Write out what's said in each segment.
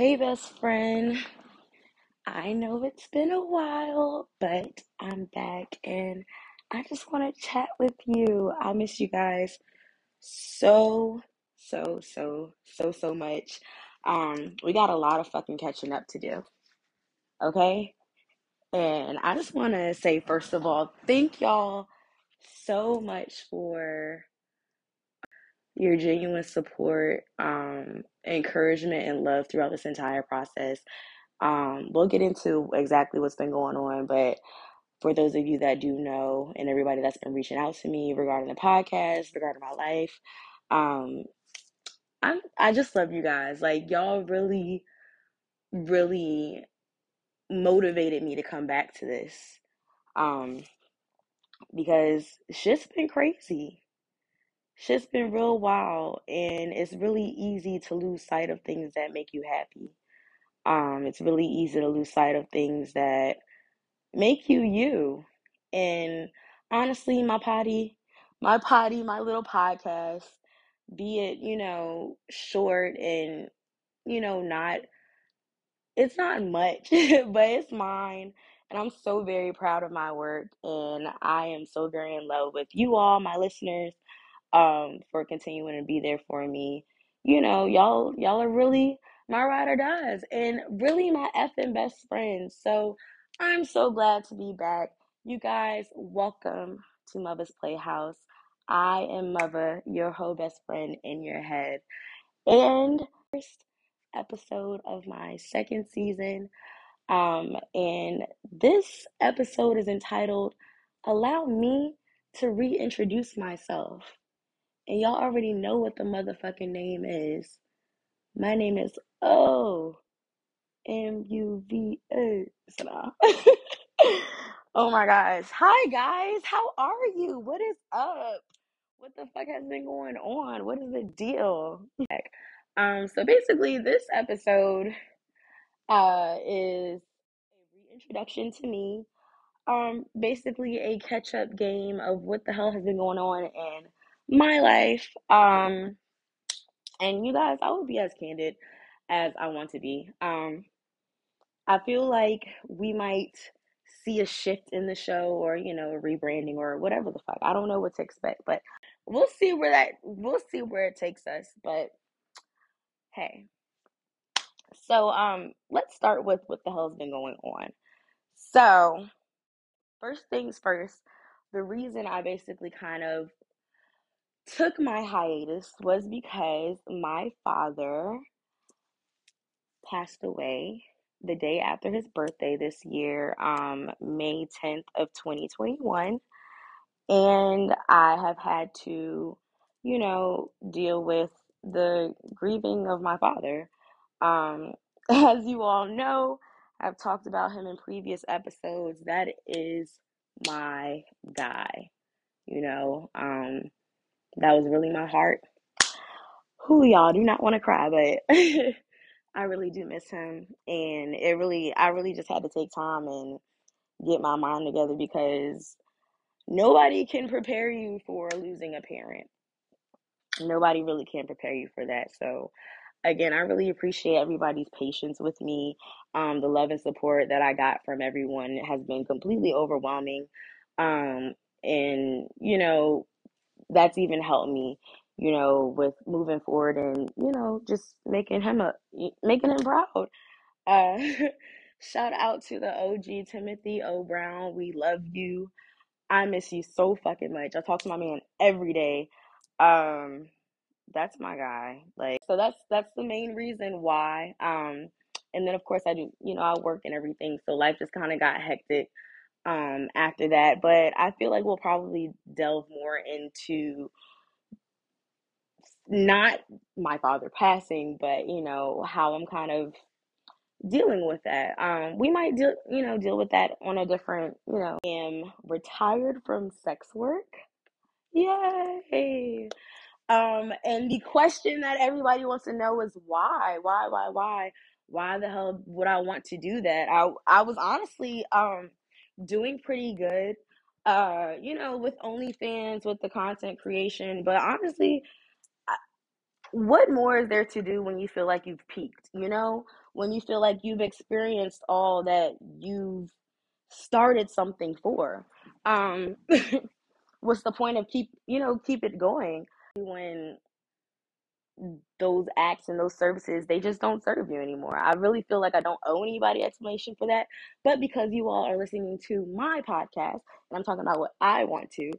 Hey, best friend. I know it's been a while, but I'm back and I just want to chat with you. I miss you guys so, so, so, so, so much. Um, we got a lot of fucking catching up to do, okay? And I just want to say, first of all, thank y'all so much for your genuine support, um, encouragement, and love throughout this entire process. Um, we'll get into exactly what's been going on, but for those of you that do know and everybody that's been reaching out to me regarding the podcast, regarding my life, um, I'm I just love you guys. Like y'all really, really motivated me to come back to this. Um, because shit's been crazy. Shit's been real wild and it's really easy to lose sight of things that make you happy. Um, it's really easy to lose sight of things that make you you. And honestly, my potty, my potty, my little podcast, be it, you know, short and, you know, not, it's not much, but it's mine. And I'm so very proud of my work. And I am so very in love with you all, my listeners, um, for continuing to be there for me. You know, y'all, y'all are really my ride or dies and really my effing best friends. So I'm so glad to be back. You guys, welcome to Mother's Playhouse. I am Mother, your whole best friend in your head. And first episode of my second season. Um, and this episode is entitled Allow Me to Reintroduce Myself. And y'all already know what the motherfucking name is. My name is O M U V A. oh my gosh. Hi guys. How are you? What is up? What the fuck has been going on? What is the deal? Um, so basically this episode uh is a reintroduction to me. Um, basically a catch-up game of what the hell has been going on in my life. Um, and you guys, I will be as candid as I want to be. Um, I feel like we might see a shift in the show or, you know, a rebranding or whatever the fuck. I don't know what to expect, but we'll see where that we'll see where it takes us. But hey. So um let's start with what the hell's been going on. So first things first, the reason I basically kind of took my hiatus was because my father passed away the day after his birthday this year, um, May 10th of 2021. And I have had to, you know, deal with the grieving of my father. Um, as you all know, I've talked about him in previous episodes. That is my guy. You know, um, that was really my heart. Who y'all do not want to cry, but I really do miss him. And it really, I really just had to take time and get my mind together because nobody can prepare you for losing a parent. Nobody really can prepare you for that. So, again, I really appreciate everybody's patience with me. Um, the love and support that I got from everyone has been completely overwhelming. Um, and, you know, that's even helped me you know with moving forward and you know just making him a making him proud. Uh shout out to the og timothy o. Brown we love you. I miss you so fucking much. I talk to my man every day. Um that's my guy. Like so that's that's the main reason why um and then of course i do you know i work and everything so life just kind of got hectic um after that but i feel like we'll probably delve more into not my father passing, but you know how I'm kind of dealing with that. Um, we might deal, you know, deal with that on a different, you know. I am retired from sex work. Yay! Um, and the question that everybody wants to know is why, why, why, why, why the hell would I want to do that? I I was honestly um doing pretty good, uh, you know, with OnlyFans, with the content creation, but honestly what more is there to do when you feel like you've peaked? You know, when you feel like you've experienced all that you've started something for. Um, what's the point of keep you know keep it going when those acts and those services they just don't serve you anymore. I really feel like i don't owe anybody explanation for that but because you all are listening to my podcast and i'm talking about what i want to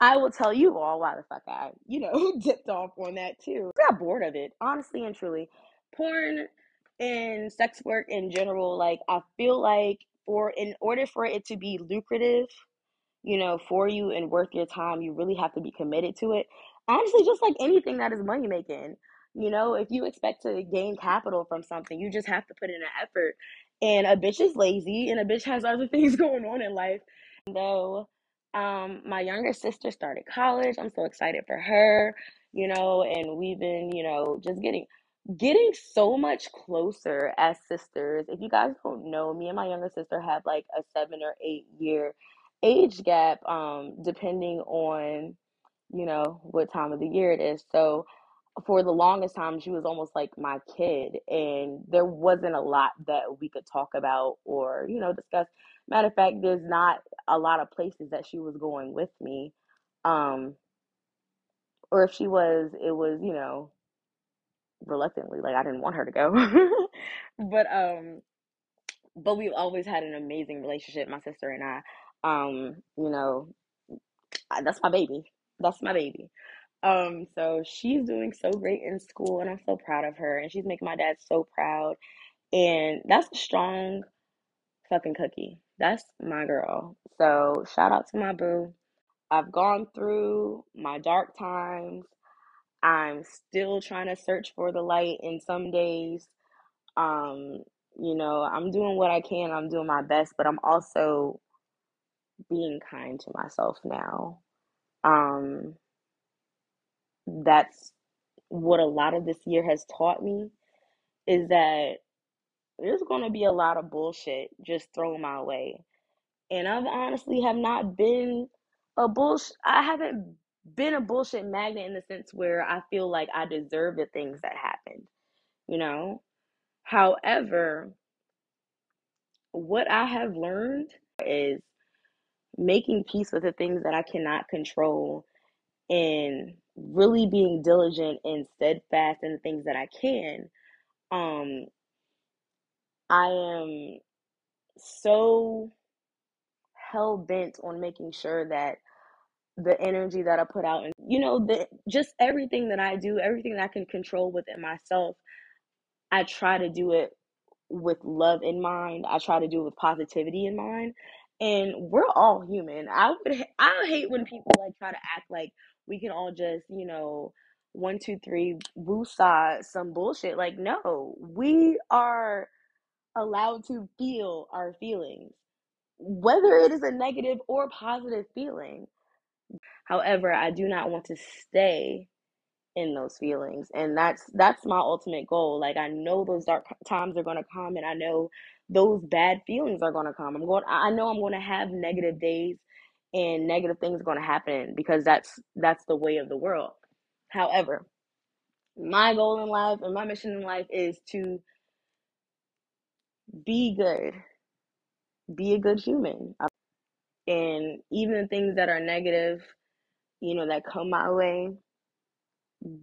i will tell you all why the fuck i you know dipped off on that too. I got bored of it honestly and truly. Porn and sex work in general like i feel like for in order for it to be lucrative you know, for you and worth your time, you really have to be committed to it. Honestly, just like anything that is money making, you know, if you expect to gain capital from something, you just have to put in an effort. And a bitch is lazy and a bitch has other things going on in life. Though um my younger sister started college, I'm so excited for her, you know, and we've been, you know, just getting getting so much closer as sisters. If you guys don't know, me and my younger sister have like a 7 or 8 year age gap um depending on you know what time of the year it is. So for the longest time she was almost like my kid and there wasn't a lot that we could talk about or you know discuss. Matter of fact there's not a lot of places that she was going with me um or if she was it was you know reluctantly like i didn't want her to go. But um but we've always had an amazing relationship my sister and i. Um you know that's my baby. That's my baby. Um, so she's doing so great in school, and I'm so proud of her, and she's making my dad so proud. And that's a strong fucking cookie. That's my girl. So shout out to my boo. I've gone through my dark times. I'm still trying to search for the light in some days. Um, you know, I'm doing what I can. I'm doing my best, but I'm also being kind to myself now. Um, that's what a lot of this year has taught me is that there's going to be a lot of bullshit just thrown my way. And I've honestly have not been a bullshit I haven't been a bullshit magnet in the sense where I feel like I deserve the things that happened, you know? However, what I have learned is making peace with the things that I cannot control and really being diligent and steadfast in the things that I can, um, I am so hell bent on making sure that the energy that I put out and you know the just everything that I do, everything that I can control within myself, I try to do it with love in mind. I try to do it with positivity in mind. And we're all human. I would I hate when people like try to act like we can all just, you know, one, two, three, woosah some bullshit. Like, no, we are allowed to feel our feelings, whether it is a negative or positive feeling. However, I do not want to stay in those feelings and that's that's my ultimate goal like i know those dark times are going to come and i know those bad feelings are going to come. I'm going i know i'm going to have negative days and negative things are going to happen because that's that's the way of the world. However my goal in life and my mission in life is to be good be a good human. And even things that are negative you know that come my way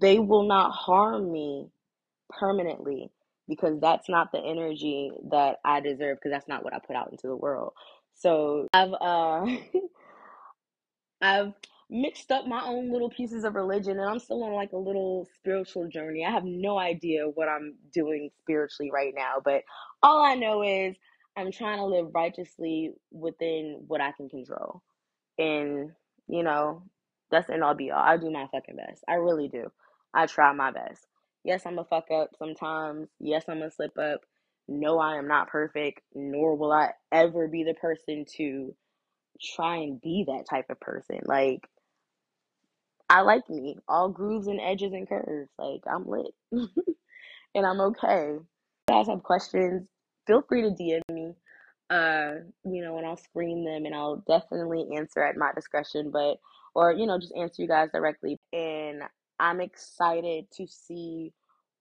they will not harm me permanently because that's not the energy that I deserve because that's not what I put out into the world. So I've uh I've mixed up my own little pieces of religion and I'm still on like a little spiritual journey. I have no idea what I'm doing spiritually right now, but all I know is I'm trying to live righteously within what I can control. And, you know, that's an all be all. I do my fucking best. I really do. I try my best. Yes, I'm a fuck up sometimes. Yes, I'm a slip up. No, I am not perfect, nor will I ever be the person to try and be that type of person. Like, I like me, all grooves and edges and curves. Like, I'm lit and I'm okay. If you guys have questions, feel free to DM me uh, you know, and I'll screen them and I'll definitely answer at my discretion, but or you know, just answer you guys directly. And I'm excited to see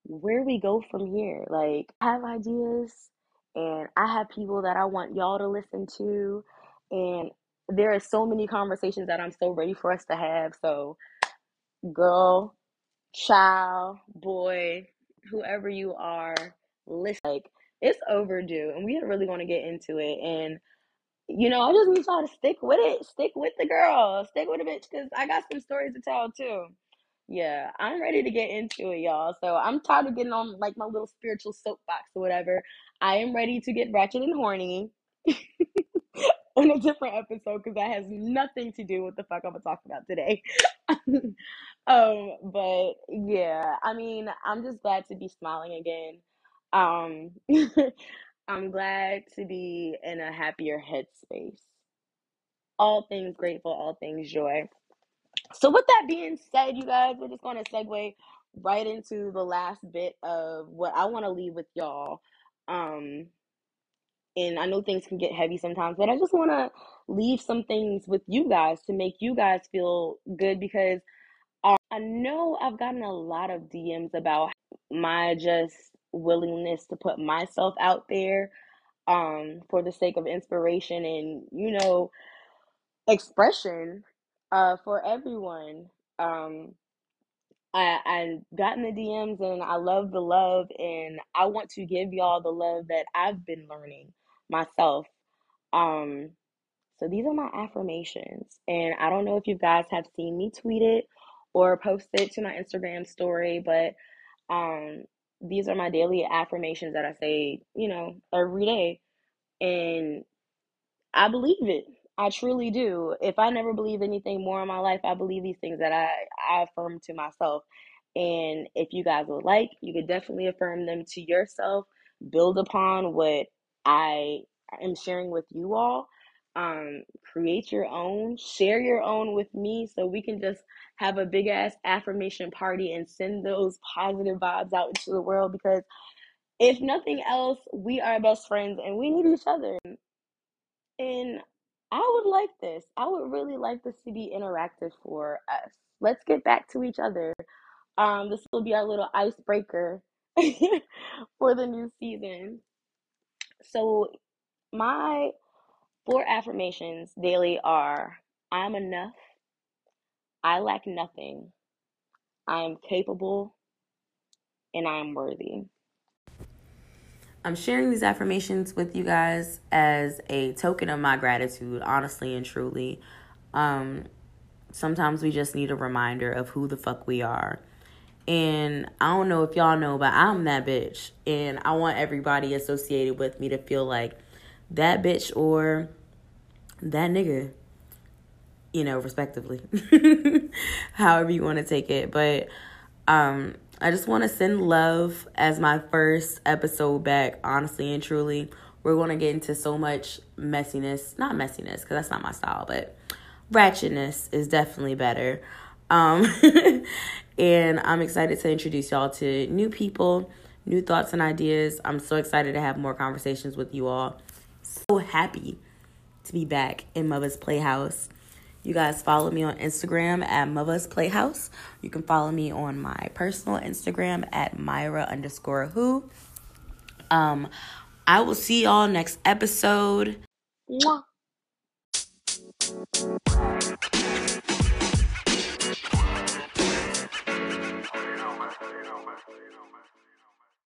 where we go from here. Like, I have ideas and I have people that I want y'all to listen to. And there are so many conversations that I'm so ready for us to have. So, girl, child, boy, whoever you are, listen. Like, it's overdue and we are really going to get into it. And you know, I just need y'all to stick with it. Stick with the girl. Stick with the bitch because I got some stories to tell too. Yeah, I'm ready to get into it, y'all. So I'm tired of getting on like my little spiritual soapbox or whatever. I am ready to get ratchet and horny on a different episode because that has nothing to do with the fuck I'm gonna talk about today. um, but yeah, I mean, I'm just glad to be smiling again. Um, I'm glad to be in a happier headspace. All things grateful, all things joy. So, with that being said, you guys, we're just going to segue right into the last bit of what I want to leave with y'all. Um, and I know things can get heavy sometimes, but I just want to leave some things with you guys to make you guys feel good because um, I know I've gotten a lot of DMs about my just willingness to put myself out there um, for the sake of inspiration and, you know, expression uh, for everyone. Um, I I gotten the DMs and I love the love and I want to give y'all the love that I've been learning myself. Um, so these are my affirmations, and I don't know if you guys have seen me tweet it or post it to my Instagram story, but um, these are my daily affirmations that I say, you know, every day, and I believe it. I truly do. If I never believe anything more in my life, I believe these things that I, I affirm to myself. And if you guys would like, you could definitely affirm them to yourself, build upon what I am sharing with you all. Um, create your own, share your own with me so we can just have a big ass affirmation party and send those positive vibes out into the world because if nothing else, we are best friends and we need each other. And I would like this. I would really like this to be interactive for us. Let's get back to each other. Um, this will be our little icebreaker for the new season. So, my four affirmations daily are I'm enough, I lack nothing, I am capable, and I am worthy. I'm sharing these affirmations with you guys as a token of my gratitude, honestly and truly. Um, sometimes we just need a reminder of who the fuck we are. And I don't know if y'all know, but I'm that bitch. And I want everybody associated with me to feel like that bitch or that nigga, you know, respectively. However you want to take it. But um, I just want to send love as my first episode back, honestly and truly. We're going to get into so much messiness. Not messiness, because that's not my style, but ratchetness is definitely better. Um, and I'm excited to introduce y'all to new people, new thoughts and ideas. I'm so excited to have more conversations with you all. So happy to be back in Mother's Playhouse. You guys follow me on Instagram at Mother's Playhouse. You can follow me on my personal Instagram at Myra underscore who. Um, I will see y'all next episode. Mwah.